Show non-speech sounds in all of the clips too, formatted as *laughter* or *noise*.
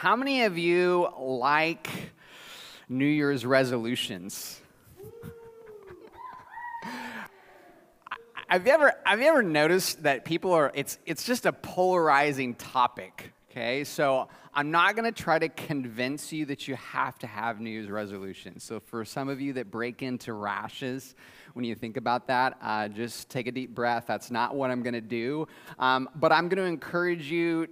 How many of you like New Year's resolutions? have you ever have you ever noticed that people are it's it's just a polarizing topic okay? So i'm not going to try to convince you that you have to have new year's resolutions. So for some of you that break into rashes when you think about that uh, just take a deep breath. That's not what i'm going to do. Um, but i'm going to encourage you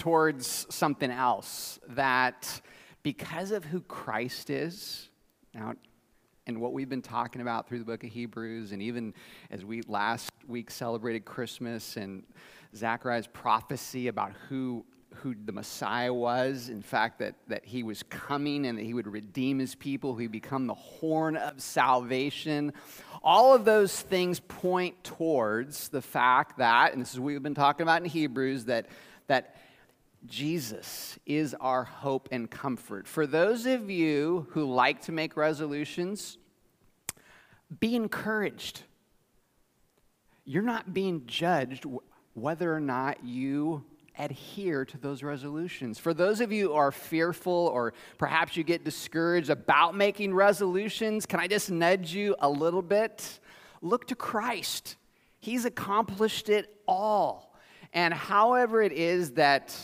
towards something else that because of who christ is now and what we've been talking about through the book of Hebrews, and even as we last week celebrated Christmas and Zechariah's prophecy about who, who the Messiah was, in fact, that, that he was coming and that he would redeem his people, he'd become the horn of salvation. All of those things point towards the fact that, and this is what we've been talking about in Hebrews, that, that Jesus is our hope and comfort. For those of you who like to make resolutions, be encouraged. You're not being judged whether or not you adhere to those resolutions. For those of you who are fearful or perhaps you get discouraged about making resolutions, can I just nudge you a little bit? Look to Christ. He's accomplished it all. And however it is that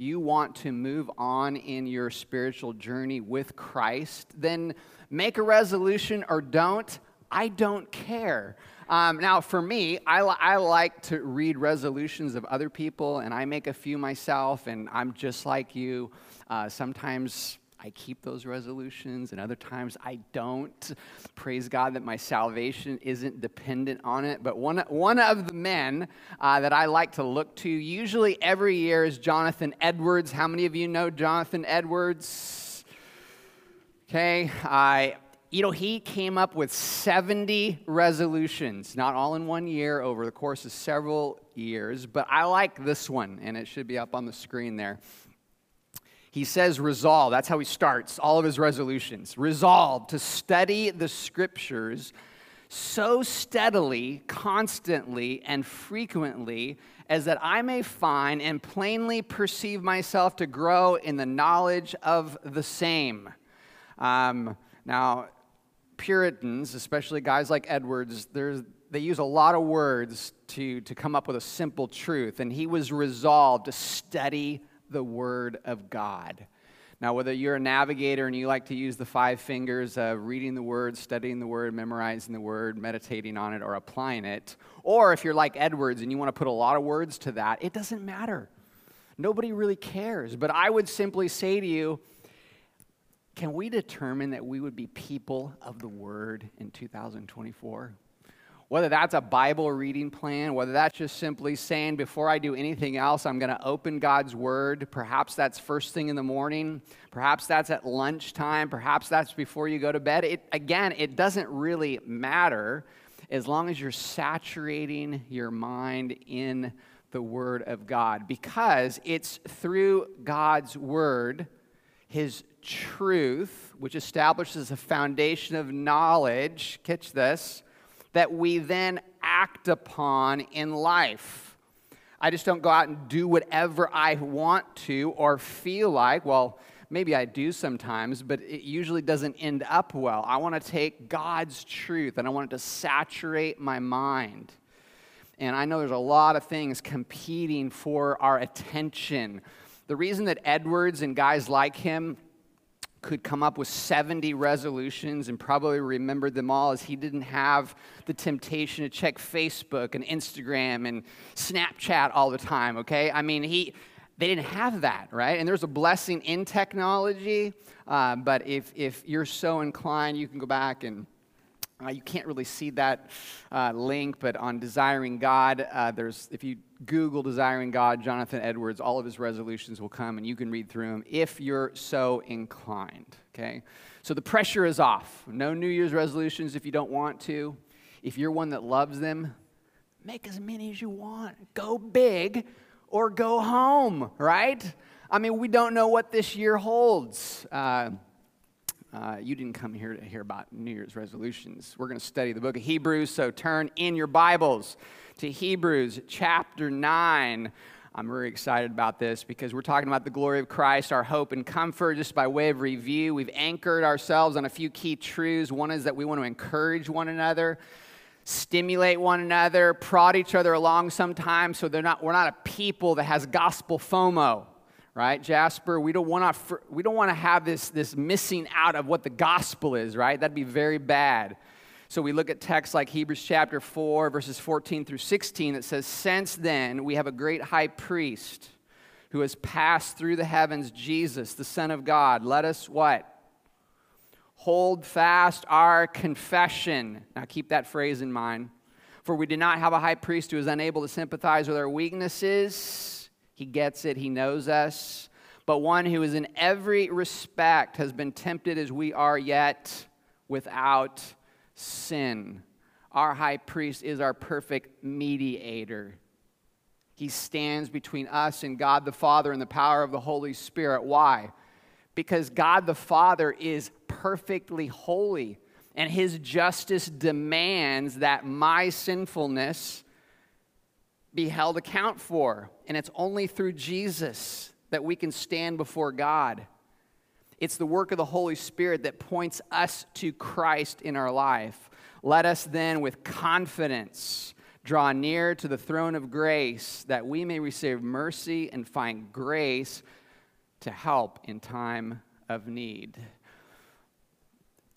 you want to move on in your spiritual journey with Christ, then make a resolution or don't. I don't care. Um, now, for me, I, I like to read resolutions of other people, and I make a few myself, and I'm just like you. Uh, sometimes I keep those resolutions, and other times I don't. Praise God that my salvation isn't dependent on it. But one, one of the men uh, that I like to look to, usually every year, is Jonathan Edwards. How many of you know Jonathan Edwards? Okay, I. You know, he came up with 70 resolutions, not all in one year, over the course of several years, but I like this one, and it should be up on the screen there. He says, resolve. That's how he starts all of his resolutions. Resolve to study the scriptures so steadily, constantly, and frequently as that I may find and plainly perceive myself to grow in the knowledge of the same. Um, now, Puritans, especially guys like Edwards, they use a lot of words to, to come up with a simple truth, and he was resolved to study the Word of God. Now, whether you're a navigator and you like to use the five fingers of reading the Word, studying the Word, memorizing the Word, meditating on it, or applying it, or if you're like Edwards and you want to put a lot of words to that, it doesn't matter. Nobody really cares. But I would simply say to you, can we determine that we would be people of the Word in 2024? Whether that's a Bible reading plan, whether that's just simply saying, before I do anything else, I'm going to open God's Word. Perhaps that's first thing in the morning. Perhaps that's at lunchtime. Perhaps that's before you go to bed. It, again, it doesn't really matter as long as you're saturating your mind in the Word of God because it's through God's Word, His truth, which establishes a foundation of knowledge. Catch this that we then act upon in life. I just don't go out and do whatever I want to or feel like. Well, maybe I do sometimes, but it usually doesn't end up well. I want to take God's truth and I want it to saturate my mind. And I know there's a lot of things competing for our attention. The reason that Edwards and guys like him could come up with 70 resolutions and probably remembered them all as he didn't have the temptation to check Facebook and Instagram and Snapchat all the time, okay? I mean, he, they didn't have that, right? And there's a blessing in technology, uh, but if, if you're so inclined, you can go back and uh, you can't really see that uh, link, but on Desiring God, uh, there's if you Google Desiring God, Jonathan Edwards, all of his resolutions will come, and you can read through them if you're so inclined. Okay, so the pressure is off. No New Year's resolutions if you don't want to. If you're one that loves them, make as many as you want. Go big or go home. Right? I mean, we don't know what this year holds. Uh, you didn't come here to hear about New Year's resolutions. We're going to study the book of Hebrews, so turn in your Bibles to Hebrews chapter 9. I'm very excited about this because we're talking about the glory of Christ, our hope and comfort. Just by way of review, we've anchored ourselves on a few key truths. One is that we want to encourage one another, stimulate one another, prod each other along sometimes so they're not, we're not a people that has gospel FOMO. Right, Jasper, we don't want to we don't want to have this, this missing out of what the gospel is, right? That'd be very bad. So we look at texts like Hebrews chapter 4, verses 14 through 16 that says, Since then we have a great high priest who has passed through the heavens, Jesus, the Son of God. Let us what? Hold fast our confession. Now keep that phrase in mind. For we do not have a high priest who is unable to sympathize with our weaknesses. He gets it, he knows us. But one who is in every respect has been tempted as we are, yet without sin. Our high priest is our perfect mediator. He stands between us and God the Father and the power of the Holy Spirit. Why? Because God the Father is perfectly holy, and his justice demands that my sinfulness be held account for. And it's only through Jesus that we can stand before God. It's the work of the Holy Spirit that points us to Christ in our life. Let us then, with confidence, draw near to the throne of grace that we may receive mercy and find grace to help in time of need.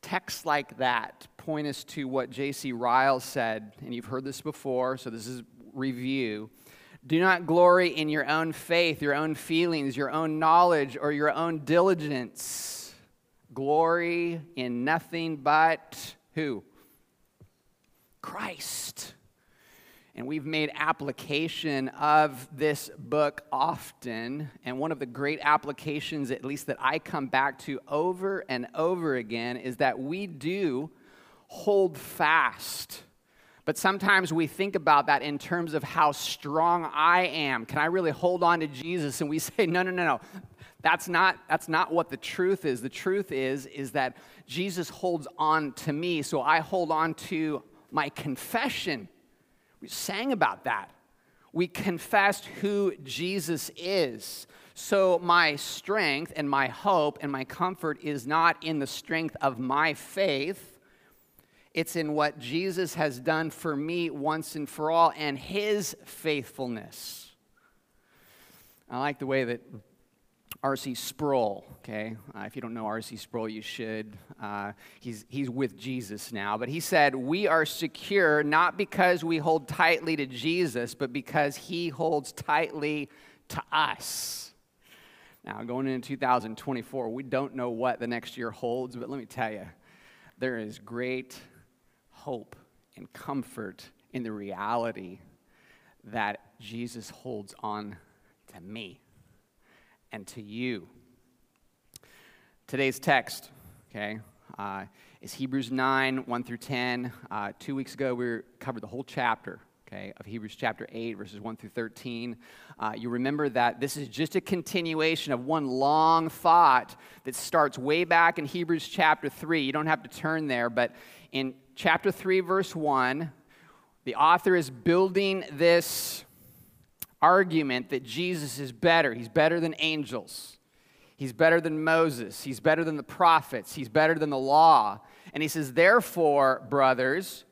Texts like that point us to what J.C. Ryle said, and you've heard this before, so this is review. Do not glory in your own faith, your own feelings, your own knowledge, or your own diligence. Glory in nothing but who? Christ. And we've made application of this book often. And one of the great applications, at least that I come back to over and over again, is that we do hold fast but sometimes we think about that in terms of how strong I am. Can I really hold on to Jesus? And we *laughs* say, no, no, no, no. That's not, that's not what the truth is. The truth is, is that Jesus holds on to me, so I hold on to my confession. We sang about that. We confessed who Jesus is. So my strength and my hope and my comfort is not in the strength of my faith it's in what Jesus has done for me once and for all and his faithfulness. I like the way that R.C. Sproul, okay? Uh, if you don't know R.C. Sproul, you should. Uh, he's, he's with Jesus now. But he said, We are secure not because we hold tightly to Jesus, but because he holds tightly to us. Now, going into 2024, we don't know what the next year holds, but let me tell you, there is great hope and comfort in the reality that Jesus holds on to me and to you. Today's text, okay, uh, is Hebrews 9, 1 through 10. Uh, two weeks ago, we covered the whole chapter, okay, of Hebrews chapter 8, verses 1 through 13. Uh, you remember that this is just a continuation of one long thought that starts way back in Hebrews chapter 3. You don't have to turn there, but in chapter 3, verse 1, the author is building this argument that Jesus is better. He's better than angels. He's better than Moses. He's better than the prophets. He's better than the law. And he says, Therefore, brothers,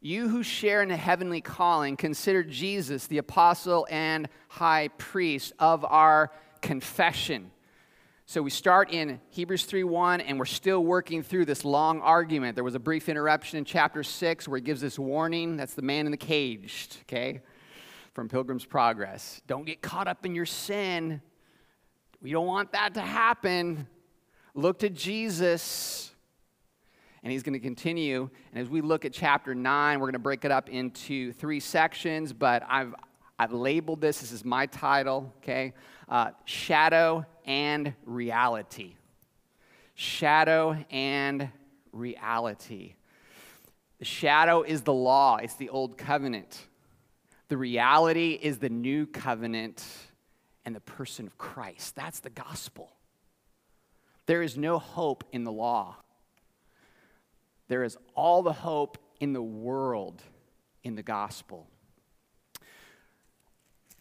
you who share in the heavenly calling, consider Jesus the apostle and high priest of our confession. So we start in Hebrews 3:1 and we're still working through this long argument. There was a brief interruption in chapter 6 where he gives this warning. That's the man in the cage, okay? From Pilgrim's Progress. Don't get caught up in your sin. We don't want that to happen. Look to Jesus. And he's going to continue. And as we look at chapter 9, we're going to break it up into three sections, but I've I've labeled this, this is my title, okay? Uh, shadow and reality. Shadow and reality. The shadow is the law, it's the old covenant. The reality is the new covenant and the person of Christ. That's the gospel. There is no hope in the law. There is all the hope in the world in the gospel.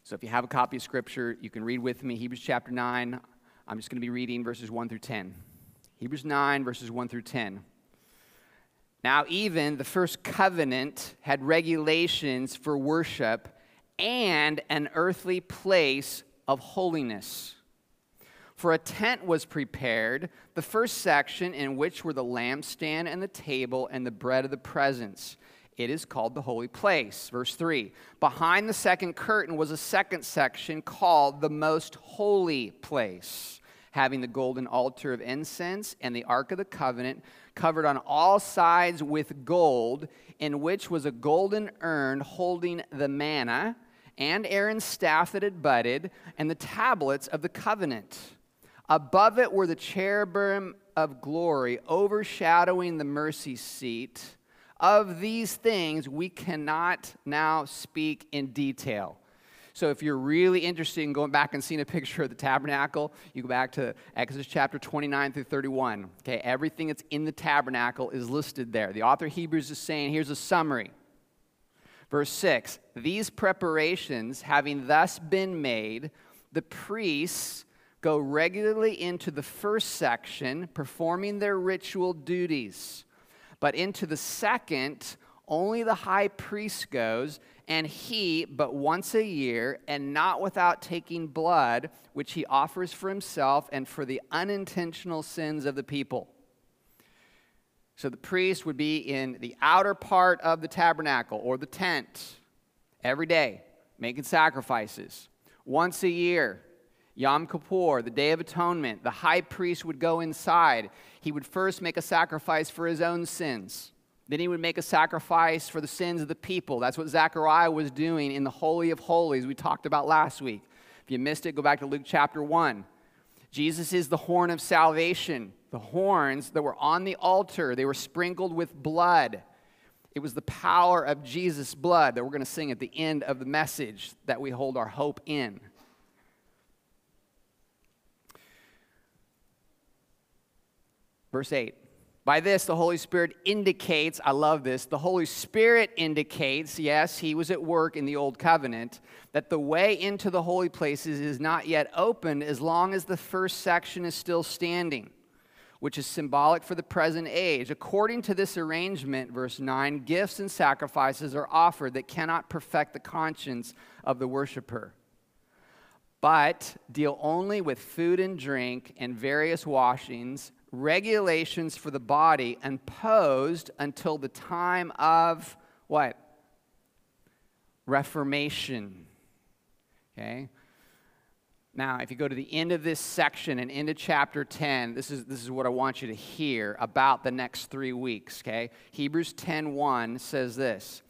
So if you have a copy of Scripture, you can read with me Hebrews chapter 9. I'm just going to be reading verses 1 through 10. Hebrews 9, verses 1 through 10. Now, even the first covenant had regulations for worship and an earthly place of holiness. For a tent was prepared, the first section in which were the lampstand and the table and the bread of the presence it is called the holy place. Verse 3 Behind the second curtain was a second section called the most holy place, having the golden altar of incense and the ark of the covenant covered on all sides with gold, in which was a golden urn holding the manna and Aaron's staff that had budded and the tablets of the covenant. Above it were the cherubim of glory overshadowing the mercy seat of these things we cannot now speak in detail. So, if you're really interested in going back and seeing a picture of the tabernacle, you go back to Exodus chapter 29 through 31. Okay, everything that's in the tabernacle is listed there. The author Hebrews is saying, here's a summary. Verse 6 These preparations having thus been made, the priests go regularly into the first section, performing their ritual duties. But into the second, only the high priest goes, and he, but once a year, and not without taking blood, which he offers for himself and for the unintentional sins of the people. So the priest would be in the outer part of the tabernacle or the tent every day, making sacrifices. Once a year, Yom Kippur, the Day of Atonement, the high priest would go inside. He would first make a sacrifice for his own sins. Then he would make a sacrifice for the sins of the people. That's what Zechariah was doing in the Holy of Holies we talked about last week. If you missed it, go back to Luke chapter 1. Jesus is the horn of salvation. The horns that were on the altar, they were sprinkled with blood. It was the power of Jesus' blood that we're going to sing at the end of the message that we hold our hope in. Verse 8. By this, the Holy Spirit indicates, I love this, the Holy Spirit indicates, yes, he was at work in the Old Covenant, that the way into the holy places is not yet opened as long as the first section is still standing, which is symbolic for the present age. According to this arrangement, verse 9, gifts and sacrifices are offered that cannot perfect the conscience of the worshiper but deal only with food and drink and various washings regulations for the body imposed until the time of what? Reformation. Okay? Now, if you go to the end of this section and into chapter 10, this is, this is what I want you to hear about the next three weeks, okay? Hebrews 10.1 says this,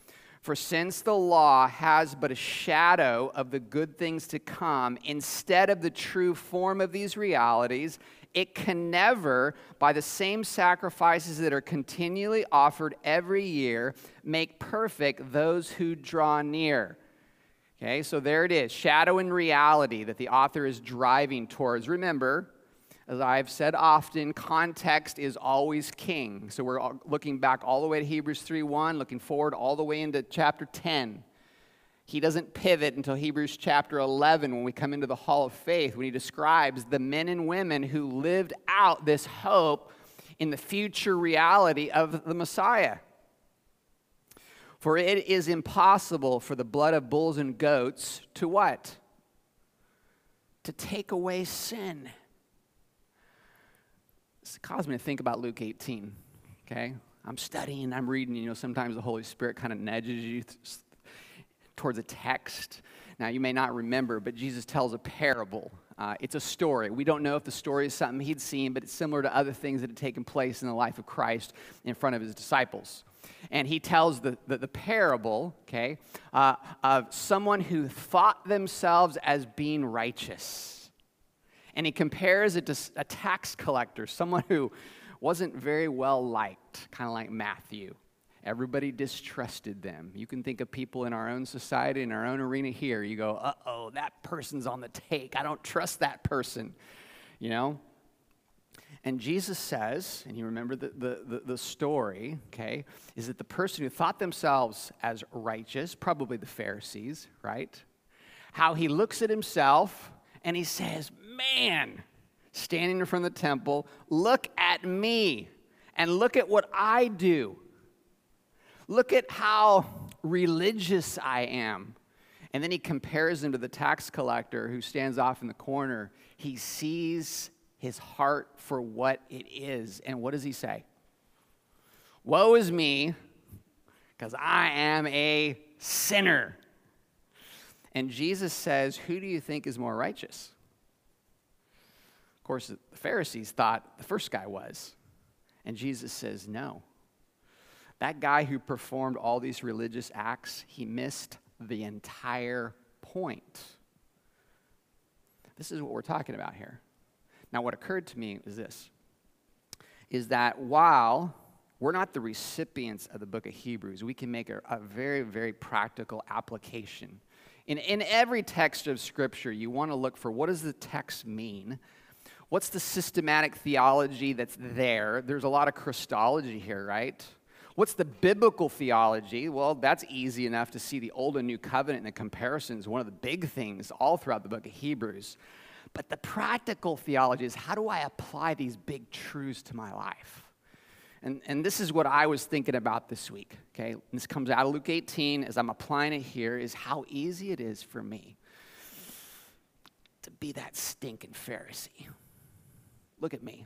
For since the law has but a shadow of the good things to come, instead of the true form of these realities, it can never, by the same sacrifices that are continually offered every year, make perfect those who draw near. Okay, so there it is shadow and reality that the author is driving towards. Remember, as I've said often, context is always king. So we're looking back all the way to Hebrews 3:1, looking forward all the way into chapter 10 he doesn't pivot until Hebrews chapter 11 when we come into the hall of faith, when he describes the men and women who lived out this hope in the future reality of the Messiah. For it is impossible for the blood of bulls and goats to what? To take away sin. This caused me to think about Luke 18, okay? I'm studying, I'm reading, you know, sometimes the Holy Spirit kind of nudges you towards a text. Now, you may not remember, but Jesus tells a parable. Uh, it's a story. We don't know if the story is something he'd seen, but it's similar to other things that had taken place in the life of Christ in front of his disciples. And he tells the, the, the parable, okay, uh, of someone who thought themselves as being righteous. And he compares it to a tax collector, someone who wasn't very well liked, kind of like Matthew. Everybody distrusted them. You can think of people in our own society, in our own arena here. You go, uh oh, that person's on the take. I don't trust that person. You know? And Jesus says, and you remember the, the, the, the, story, okay, is that the person who thought themselves as righteous, probably the Pharisees, right, how he looks at himself and he says, Man, standing in front of the temple, look at me and look at what I do. Look at how religious I am. And then he compares him to the tax collector who stands off in the corner. He sees his heart for what it is. And what does he say? Woe is me, because I am a sinner. And Jesus says, Who do you think is more righteous? Of course, the Pharisees thought the first guy was. And Jesus says, No. That guy who performed all these religious acts, he missed the entire point. This is what we're talking about here. Now, what occurred to me is this is that while we're not the recipients of the book of Hebrews, we can make a, a very, very practical application. In, in every text of Scripture, you want to look for what does the text mean? What's the systematic theology that's there? There's a lot of Christology here, right? What's the biblical theology? Well, that's easy enough to see the Old and New Covenant and the comparisons, one of the big things all throughout the book of Hebrews. But the practical theology is how do I apply these big truths to my life? And, and this is what I was thinking about this week, okay? And this comes out of Luke 18 as I'm applying it here is how easy it is for me to be that stinking Pharisee. Look at me.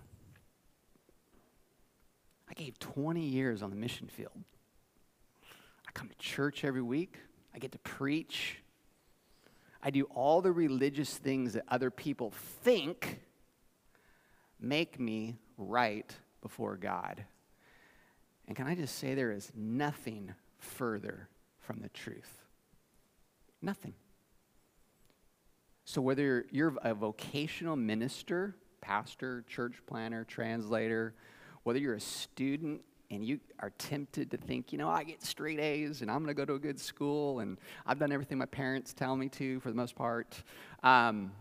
I gave 20 years on the mission field. I come to church every week. I get to preach. I do all the religious things that other people think make me right before God. And can I just say there is nothing further from the truth? Nothing. So, whether you're a vocational minister, pastor, church planner, translator, whether you're a student and you are tempted to think, you know, I get straight A's and I'm going to go to a good school and I've done everything my parents tell me to for the most part, um,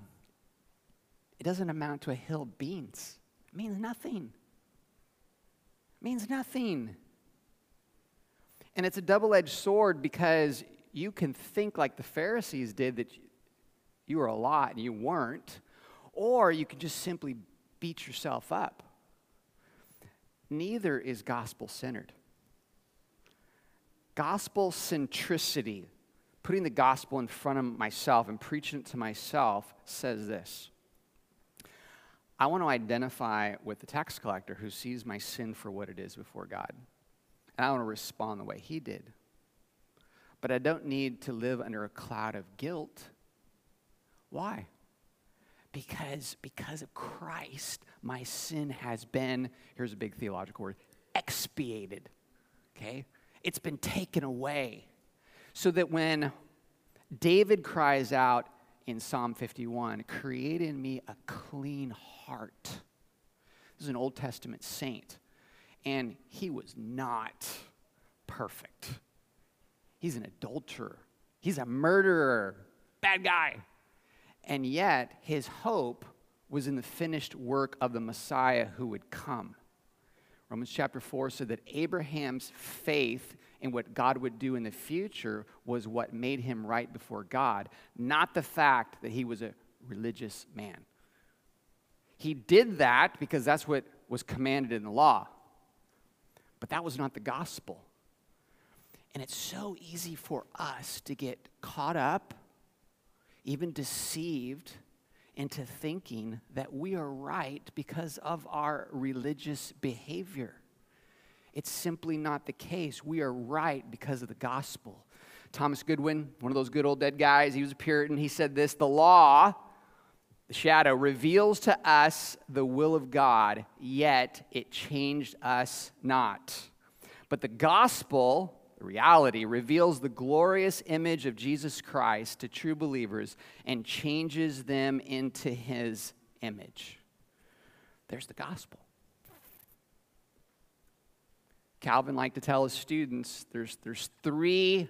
it doesn't amount to a hill of beans. It means nothing. It means nothing. And it's a double edged sword because you can think like the Pharisees did that you were a lot and you weren't, or you can just simply beat yourself up neither is gospel centered. Gospel centricity, putting the gospel in front of myself and preaching it to myself, says this I want to identify with the tax collector who sees my sin for what it is before God. And I want to respond the way he did. But I don't need to live under a cloud of guilt. Why? Because, because of Christ, my sin has been, here's a big theological word, expiated. Okay? It's been taken away. So that when David cries out in Psalm 51, create in me a clean heart. This is an Old Testament saint. And he was not perfect. He's an adulterer. He's a murderer. Bad guy. And yet, his hope was in the finished work of the Messiah who would come. Romans chapter 4 said that Abraham's faith in what God would do in the future was what made him right before God, not the fact that he was a religious man. He did that because that's what was commanded in the law. But that was not the gospel. And it's so easy for us to get caught up even deceived into thinking that we are right because of our religious behavior. It's simply not the case. We are right because of the gospel. Thomas Goodwin, one of those good old dead guys, he was a Puritan. He said this The law, the shadow, reveals to us the will of God, yet it changed us not. But the gospel, reality reveals the glorious image of Jesus Christ to true believers and changes them into his image. There's the gospel. Calvin liked to tell his students there's, there's three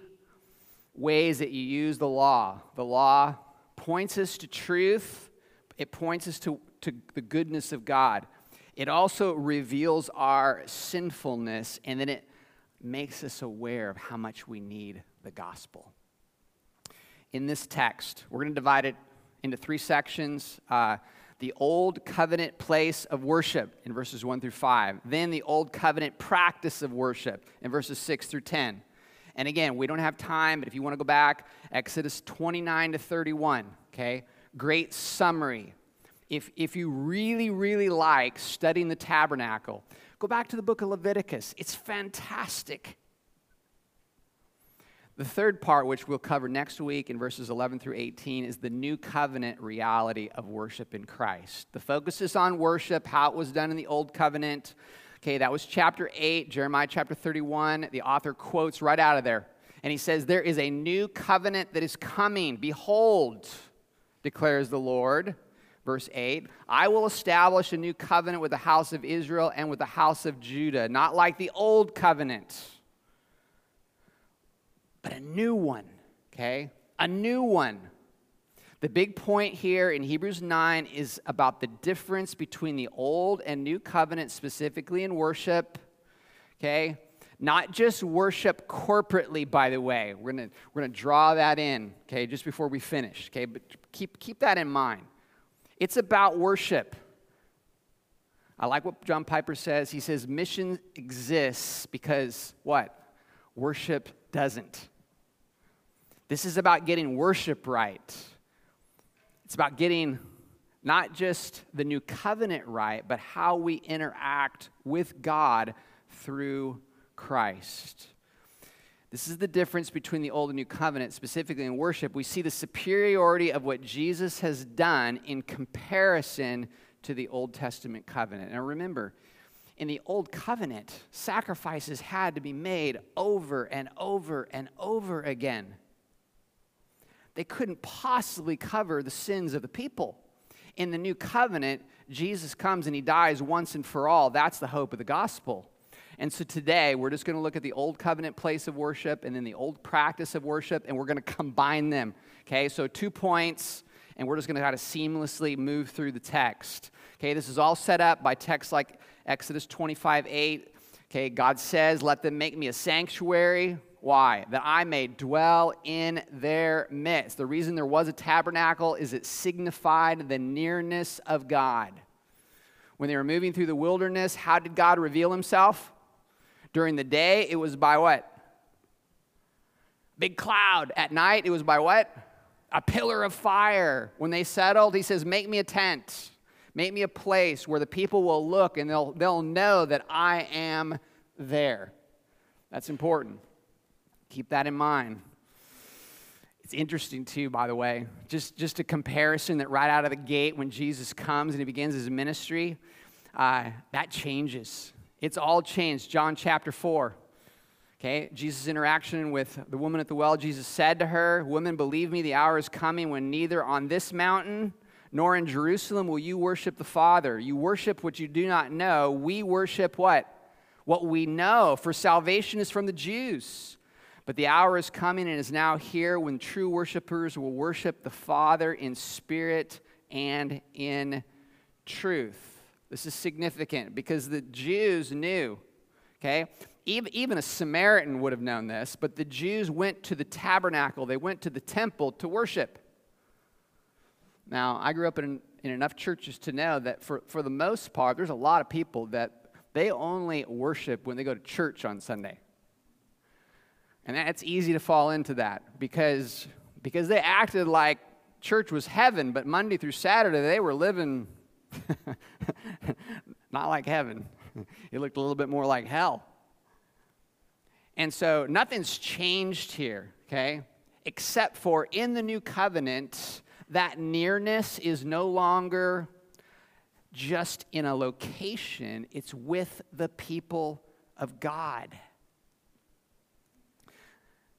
ways that you use the law. The law points us to truth, it points us to, to the goodness of God. It also reveals our sinfulness, and then it makes us aware of how much we need the gospel. in this text. We're going to divide it into three sections. Uh, the old covenant place of worship in verses 1 through 5, then the old covenant practice of worship in verses 6 through 10. And again, we don't have time, but if you want to go back, Exodus 29 to 31, okay? Great summary. If, if you really, really like studying the tabernacle, go back to the book of Leviticus. It's fantastic. The third part, which we'll cover next week in verses 11 through 18, is the new covenant reality of worship in Christ. The focus is on worship, how it was done in the old covenant. Okay, that was chapter 8, Jeremiah chapter 31. The author quotes right out of there. And he says, There is a new covenant that is coming. Behold, declares the Lord. Verse 8 I will establish a new covenant with the house of Israel and with the house of Judah, not like the old covenant but a new one, okay? A new one. The big point here in Hebrews 9 is about the difference between the old and new covenant, specifically in worship, okay? Not just worship corporately, by the way. We're gonna, we're gonna draw that in, okay, just before we finish, okay? But keep, keep that in mind. It's about worship. I like what John Piper says. He says, mission exists because what? Worship doesn't. This is about getting worship right. It's about getting not just the new covenant right, but how we interact with God through Christ. This is the difference between the old and new covenant, specifically in worship. We see the superiority of what Jesus has done in comparison to the Old Testament covenant. Now remember, in the old covenant, sacrifices had to be made over and over and over again they couldn't possibly cover the sins of the people. In the new covenant, Jesus comes and he dies once and for all. That's the hope of the gospel. And so today, we're just going to look at the old covenant place of worship and then the old practice of worship, and we're going to combine them. Okay, so two points, and we're just going to kind of seamlessly move through the text. Okay, this is all set up by texts like Exodus 25 8. Okay, God says, Let them make me a sanctuary. Why? That I may dwell in their midst. The reason there was a tabernacle is it signified the nearness of God. When they were moving through the wilderness, how did God reveal himself? During the day, it was by what? Big cloud. At night, it was by what? A pillar of fire. When they settled, he says, Make me a tent. Make me a place where the people will look and they'll, they'll know that I am there. That's important. Keep that in mind. It's interesting, too, by the way, just, just a comparison that right out of the gate when Jesus comes and he begins his ministry, uh, that changes. It's all changed. John chapter 4. Okay, Jesus' interaction with the woman at the well, Jesus said to her, Woman, believe me, the hour is coming when neither on this mountain nor in Jerusalem will you worship the Father. You worship what you do not know. We worship what? What we know, for salvation is from the Jews. But the hour is coming and is now here when true worshipers will worship the Father in spirit and in truth. This is significant because the Jews knew, okay? Even, even a Samaritan would have known this, but the Jews went to the tabernacle, they went to the temple to worship. Now, I grew up in, in enough churches to know that for, for the most part, there's a lot of people that they only worship when they go to church on Sunday. And it's easy to fall into that because, because they acted like church was heaven, but Monday through Saturday they were living *laughs* not like heaven. *laughs* It looked a little bit more like hell. And so nothing's changed here, okay? Except for in the new covenant, that nearness is no longer just in a location, it's with the people of God.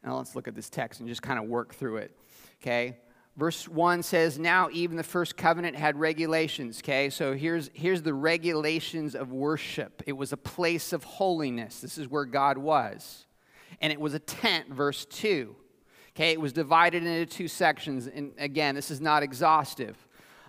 Now let's look at this text and just kind of work through it. Okay? Verse 1 says, Now even the first covenant had regulations. Okay? So here's, here's the regulations of worship it was a place of holiness. This is where God was. And it was a tent, verse 2. Okay? It was divided into two sections. And again, this is not exhaustive.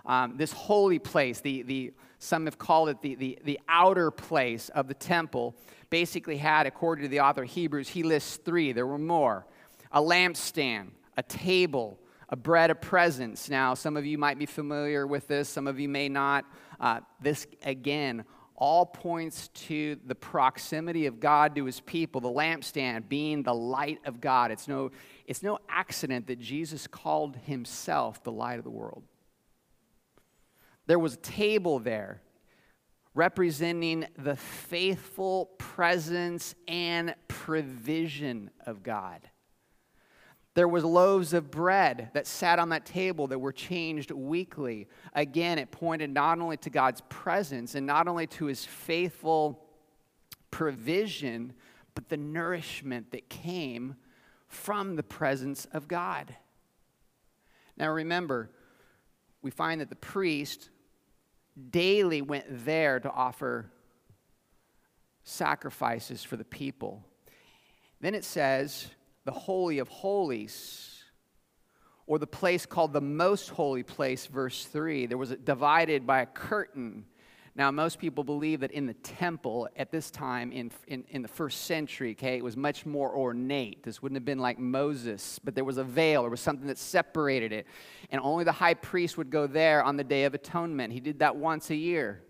Um, this holy place, the, the, some have called it the, the, the outer place of the temple, basically had, according to the author of Hebrews, he lists three. There were more a lampstand, a table, a bread of presence. Now, some of you might be familiar with this, some of you may not. Uh, this, again, all points to the proximity of God to his people, the lampstand being the light of God. It's no, it's no accident that Jesus called himself the light of the world. There was a table there representing the faithful presence and provision of God. There was loaves of bread that sat on that table that were changed weekly. Again, it pointed not only to God's presence and not only to his faithful provision, but the nourishment that came from the presence of God. Now remember, we find that the priest daily went there to offer sacrifices for the people. Then it says, the Holy of Holies, or the place called the Most Holy Place, verse 3. There was a, divided by a curtain. Now, most people believe that in the temple at this time in, in, in, the first century, okay, it was much more ornate. This wouldn't have been like Moses, but there was a veil, there was something that separated it. And only the high priest would go there on the Day of Atonement. He did that once a year.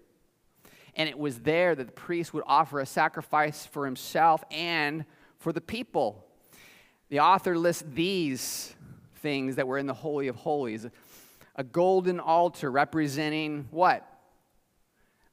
And it was there that the priest would offer a sacrifice for himself and for the people. The author lists these things that were in the Holy of Holies a golden altar representing what?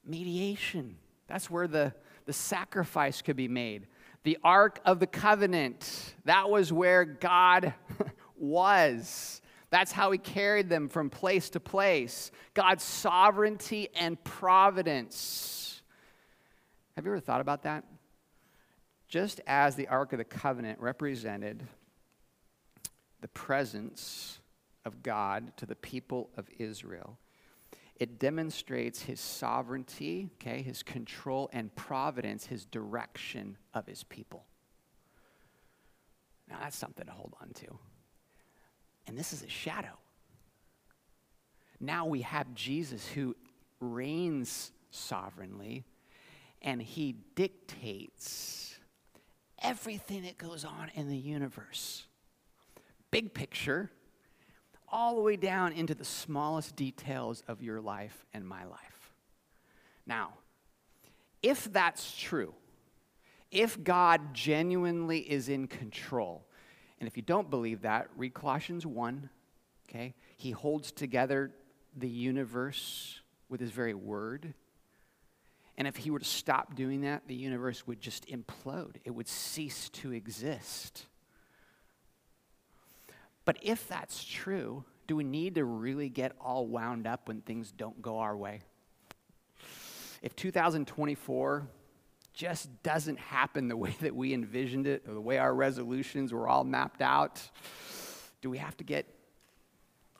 Mediation. That's where the, the sacrifice could be made. The Ark of the Covenant. That was where God *laughs* was. That's how he carried them from place to place. God's sovereignty and providence. Have you ever thought about that? Just as the Ark of the Covenant represented the presence of God to the people of Israel, it demonstrates his sovereignty, okay, his control and providence, his direction of his people. Now that's something to hold on to. And this is a shadow. Now we have Jesus who reigns sovereignly and he dictates everything that goes on in the universe. Big picture, all the way down into the smallest details of your life and my life. Now, if that's true, if God genuinely is in control, and if you don't believe that, read Colossians 1, okay? He holds together the universe with his very word. And if he were to stop doing that, the universe would just implode, it would cease to exist. But if that's true, do we need to really get all wound up when things don't go our way? If 2024 just doesn't happen the way that we envisioned it, or the way our resolutions were all mapped out, do we have to get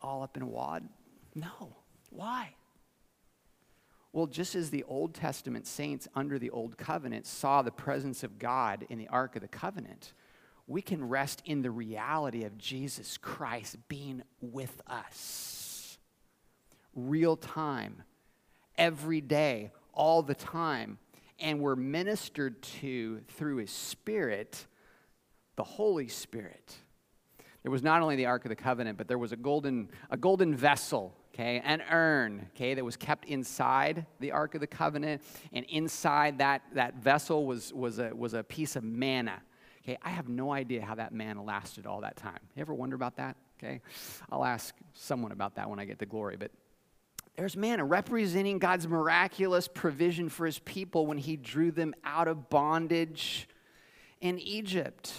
all up in a wad? No. Why? Well, just as the Old Testament saints under the Old Covenant saw the presence of God in the Ark of the Covenant, we can rest in the reality of Jesus Christ being with us. Real time, every day, all the time. And we're ministered to through His Spirit, the Holy Spirit. There was not only the Ark of the Covenant, but there was a golden, a golden vessel okay, an urn, okay, that was kept inside the Ark of the Covenant, and inside that, that vessel was, was, a, was a piece of manna. Okay, I have no idea how that manna lasted all that time. You ever wonder about that? Okay, I'll ask someone about that when I get to glory, but there's manna representing God's miraculous provision for his people when he drew them out of bondage in Egypt.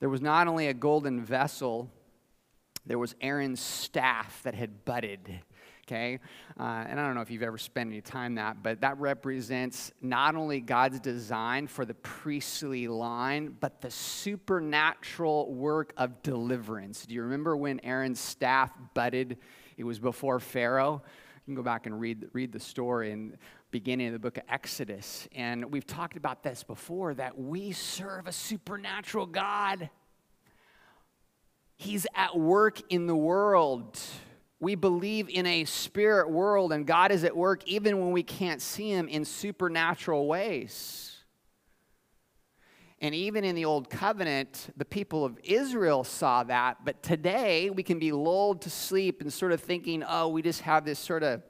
There was not only a golden vessel, there was Aaron's staff that had budded okay? Uh, and I don't know if you've ever spent any time that, but that represents not only God's design for the priestly line, but the supernatural work of deliverance. Do you remember when Aaron's staff budded? It was before Pharaoh. You can go back and read, read the story in beginning of the book of Exodus. And we've talked about this before that we serve a supernatural God. He's at work in the world. We believe in a spirit world, and God is at work even when we can't see Him in supernatural ways. And even in the Old Covenant, the people of Israel saw that. But today, we can be lulled to sleep and sort of thinking, oh, we just have this sort of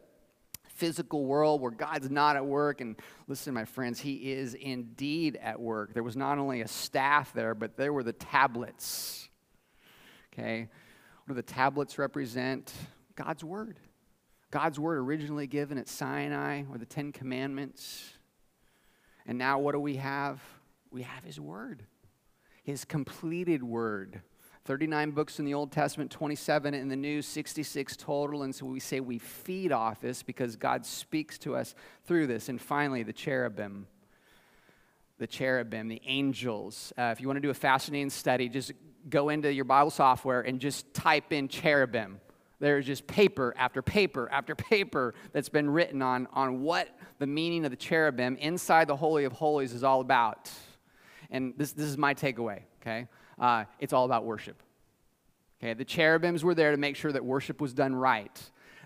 physical world where God's not at work. And listen, my friends, He is indeed at work. There was not only a staff there, but there were the tablets. Okay? What do the tablets represent? God's Word. God's Word originally given at Sinai, or the Ten Commandments. And now what do we have? we have His Word, His completed Word. 39 books in the Old Testament, 27 in the New, 66 total. And so we say we feed off this because God speaks to us through this. And finally, the cherubim. The cherubim, the angels. Uh, if you want to do a fascinating study, just go into your Bible software and just type in cherubim. There's just paper after paper after paper that's been written on, on what the meaning of the cherubim inside the Holy of Holies is all about and this, this is my takeaway, okay? Uh, it's all about worship. Okay, the cherubims were there to make sure that worship was done right.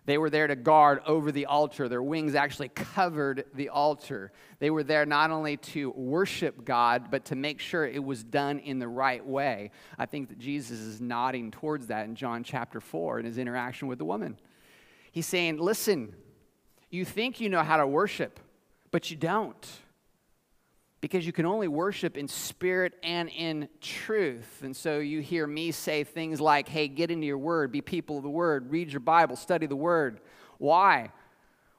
They were there to guard over the altar. Their wings actually covered the altar. They were there not only to worship God, but to make sure it was done in the right way. I think that Jesus is nodding towards that in John chapter 4 in his interaction with the woman. He's saying, Listen, you think you know how to worship, but you don't because you can only worship in spirit and in truth. And so you hear me say things like, hey, get into your word, be people of the word, read your Bible, study the word. Why?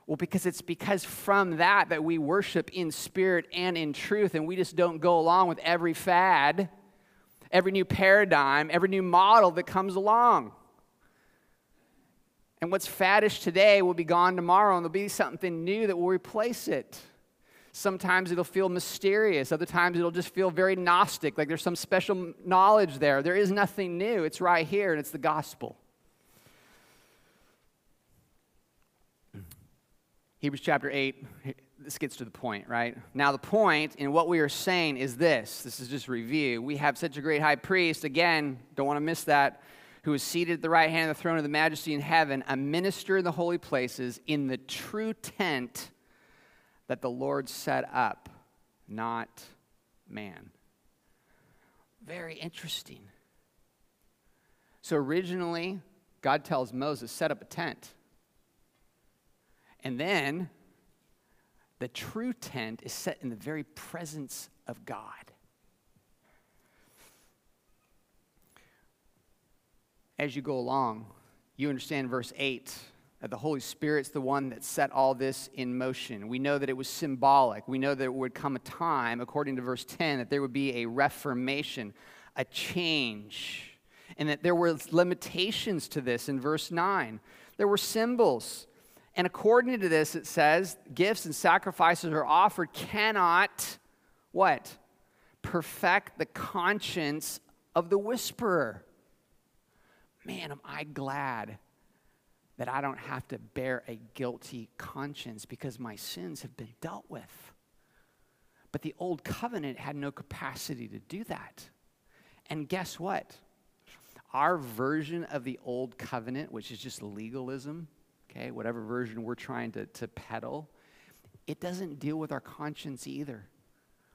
Well, because it's because from that that we worship in spirit and in truth, and we just don't go along with every fad, every new paradigm, every new model that comes along. And what's faddish today will be gone tomorrow, and there'll be something new that will replace it. Sometimes it'll feel mysterious. Other times it'll just feel very Gnostic, like there's some special knowledge there. There is nothing new. It's right here, and it's the gospel. *clears throat* Hebrews chapter 8, this gets to the point, right? Now, the point in what we are saying is this this is just review. We have such a great high priest, again, don't want to miss that, who is seated at the right hand of the throne of the majesty in heaven, a minister in the holy places, in the true tent that the Lord set up, not man. Very interesting. So originally, God tells Moses, set up a tent. And then the true tent is set in the very presence of God. As you go along, you understand verse 8 that the Holy Spirit's the one that set all this in motion. We know that it was symbolic. We know that it would come a time, according to verse 10, that there would be a reformation, a change, and that there were limitations to this in verse 9. There were symbols. And according to this, it says gifts and sacrifices are offered cannot, what? Perfect the conscience of the whisperer. Man, am I glad that I don't have to bear a guilty conscience because my sins have been dealt with. But the old covenant had no capacity to do that. And guess what? Our version of the old covenant, which is just legalism, okay, whatever version we're trying to, to peddle, it doesn't deal with our conscience either.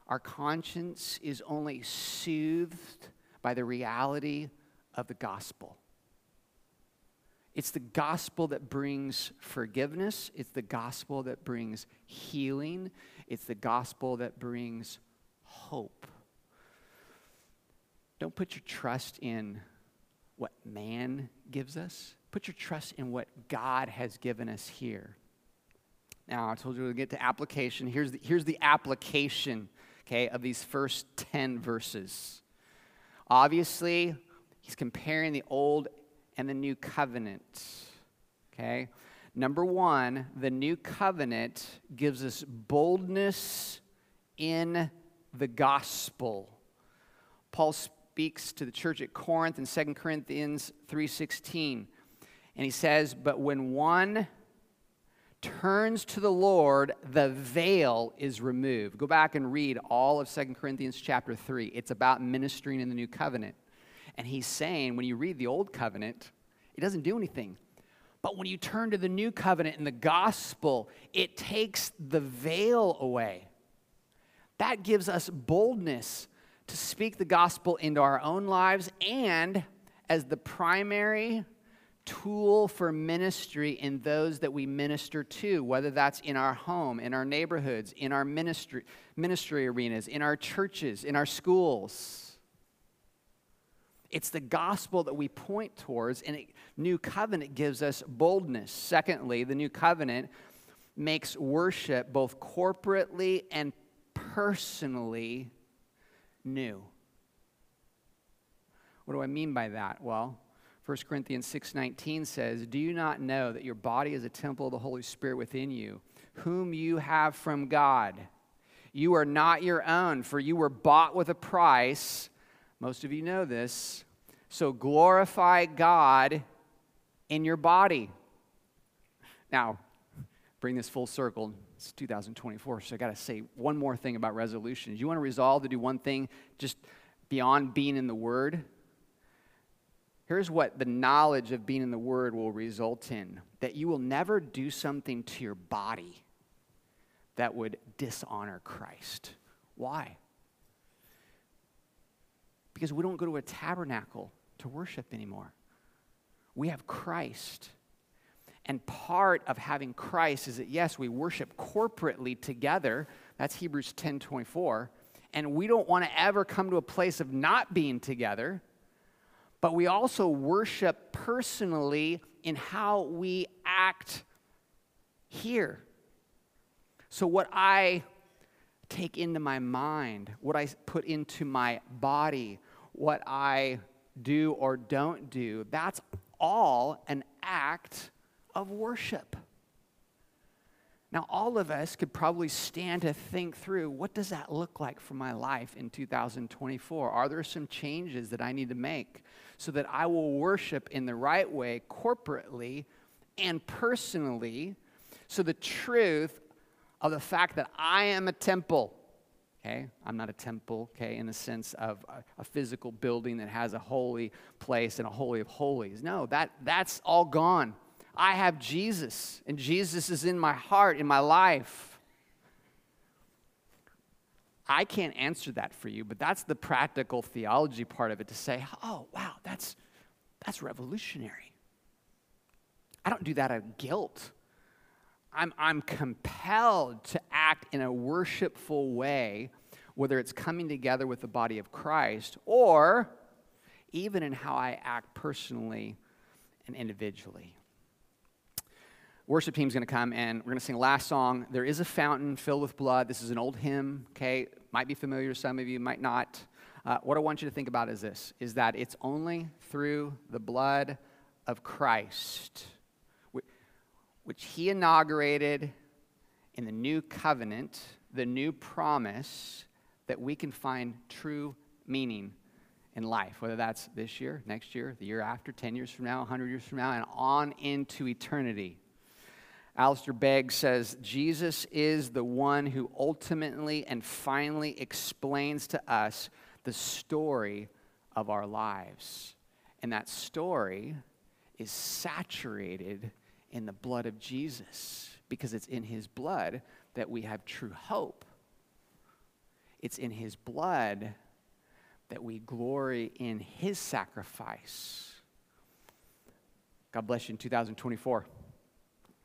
Our conscience is only soothed by the reality of the gospel. It's the gospel that brings forgiveness. It's the gospel that brings healing. It's the gospel that brings hope. Don't put your trust in what man gives us, put your trust in what God has given us here. Now, I told you we'll get to application. Here's the, here's the application, okay, of these first 10 verses. Obviously, he's comparing the old and the new covenant. Okay? Number one, the new covenant gives us boldness in the gospel. Paul speaks to the church at Corinth in 2 Corinthians 3:16. And he says, "But when one turns to the Lord, the veil is removed." Go back and read all of 2 Corinthians chapter 3. It's about ministering in the new covenant. And he's saying, when you read the old covenant, it doesn't do anything. But when you turn to the new covenant and the gospel, it takes the veil away. That gives us boldness to speak the gospel into our own lives and as the primary tool for ministry in those that we minister to, whether that's in our home, in our neighborhoods, in our ministry, ministry arenas, in our churches, in our schools. It's the gospel that we point towards, and it, new covenant gives us boldness. Secondly, the new covenant makes worship both corporately and personally new. What do I mean by that? Well, 1 Corinthians 6:19 says, "Do you not know that your body is a temple of the Holy Spirit within you, whom you have from God? You are not your own, for you were bought with a price." Most of you know this. So glorify God in your body. Now, bring this full circle. It's 2024, so I got to say one more thing about resolutions. You want to resolve to do one thing just beyond being in the Word? Here's what the knowledge of being in the Word will result in that you will never do something to your body that would dishonor Christ. Why? Because we don't go to a tabernacle to worship anymore. We have Christ. And part of having Christ is that, yes, we worship corporately together. That's Hebrews 10 24. And we don't want to ever come to a place of not being together but we also worship personally in how we act here. So, what I take into my mind, what I put into my body, what I do or don't do, that's all an act of worship. Now, all of us could probably stand to think through what does that look like for my life in 2024? Are there some changes that I need to make so that I will worship in the right way, corporately and personally? So, the truth of the fact that I am a temple, okay? I'm not a temple, okay, in the sense of a, a physical building that has a holy place and a holy of holies. No, that, that's all gone. I have Jesus, and Jesus is in my heart, in my life. I can't answer that for you, but that's the practical theology part of it to say, oh, wow, that's, that's revolutionary. I don't do that out of guilt. I'm, I'm compelled to act in a worshipful way, whether it's coming together with the body of Christ or even in how I act personally and individually. Worship team's to come and we're to sing last song. There is a fountain filled with blood. This is an old hymn okay? Might be familiar to some of you might not. Uh, what i want you to think about is this is that it's only through the blood of christ which he inaugurated in the new covenant the new promise that we can find true meaning in life, whether that's this year, next year, the year after, 10 years from now, 100 years from now, and on into eternity. Alistair Begg says Jesus is the one who ultimately and finally explains to us the story of our lives. And that story is saturated in the blood of Jesus because it's in his blood that we have true hope. It's in his blood that we glory in his sacrifice. God bless you in 2024.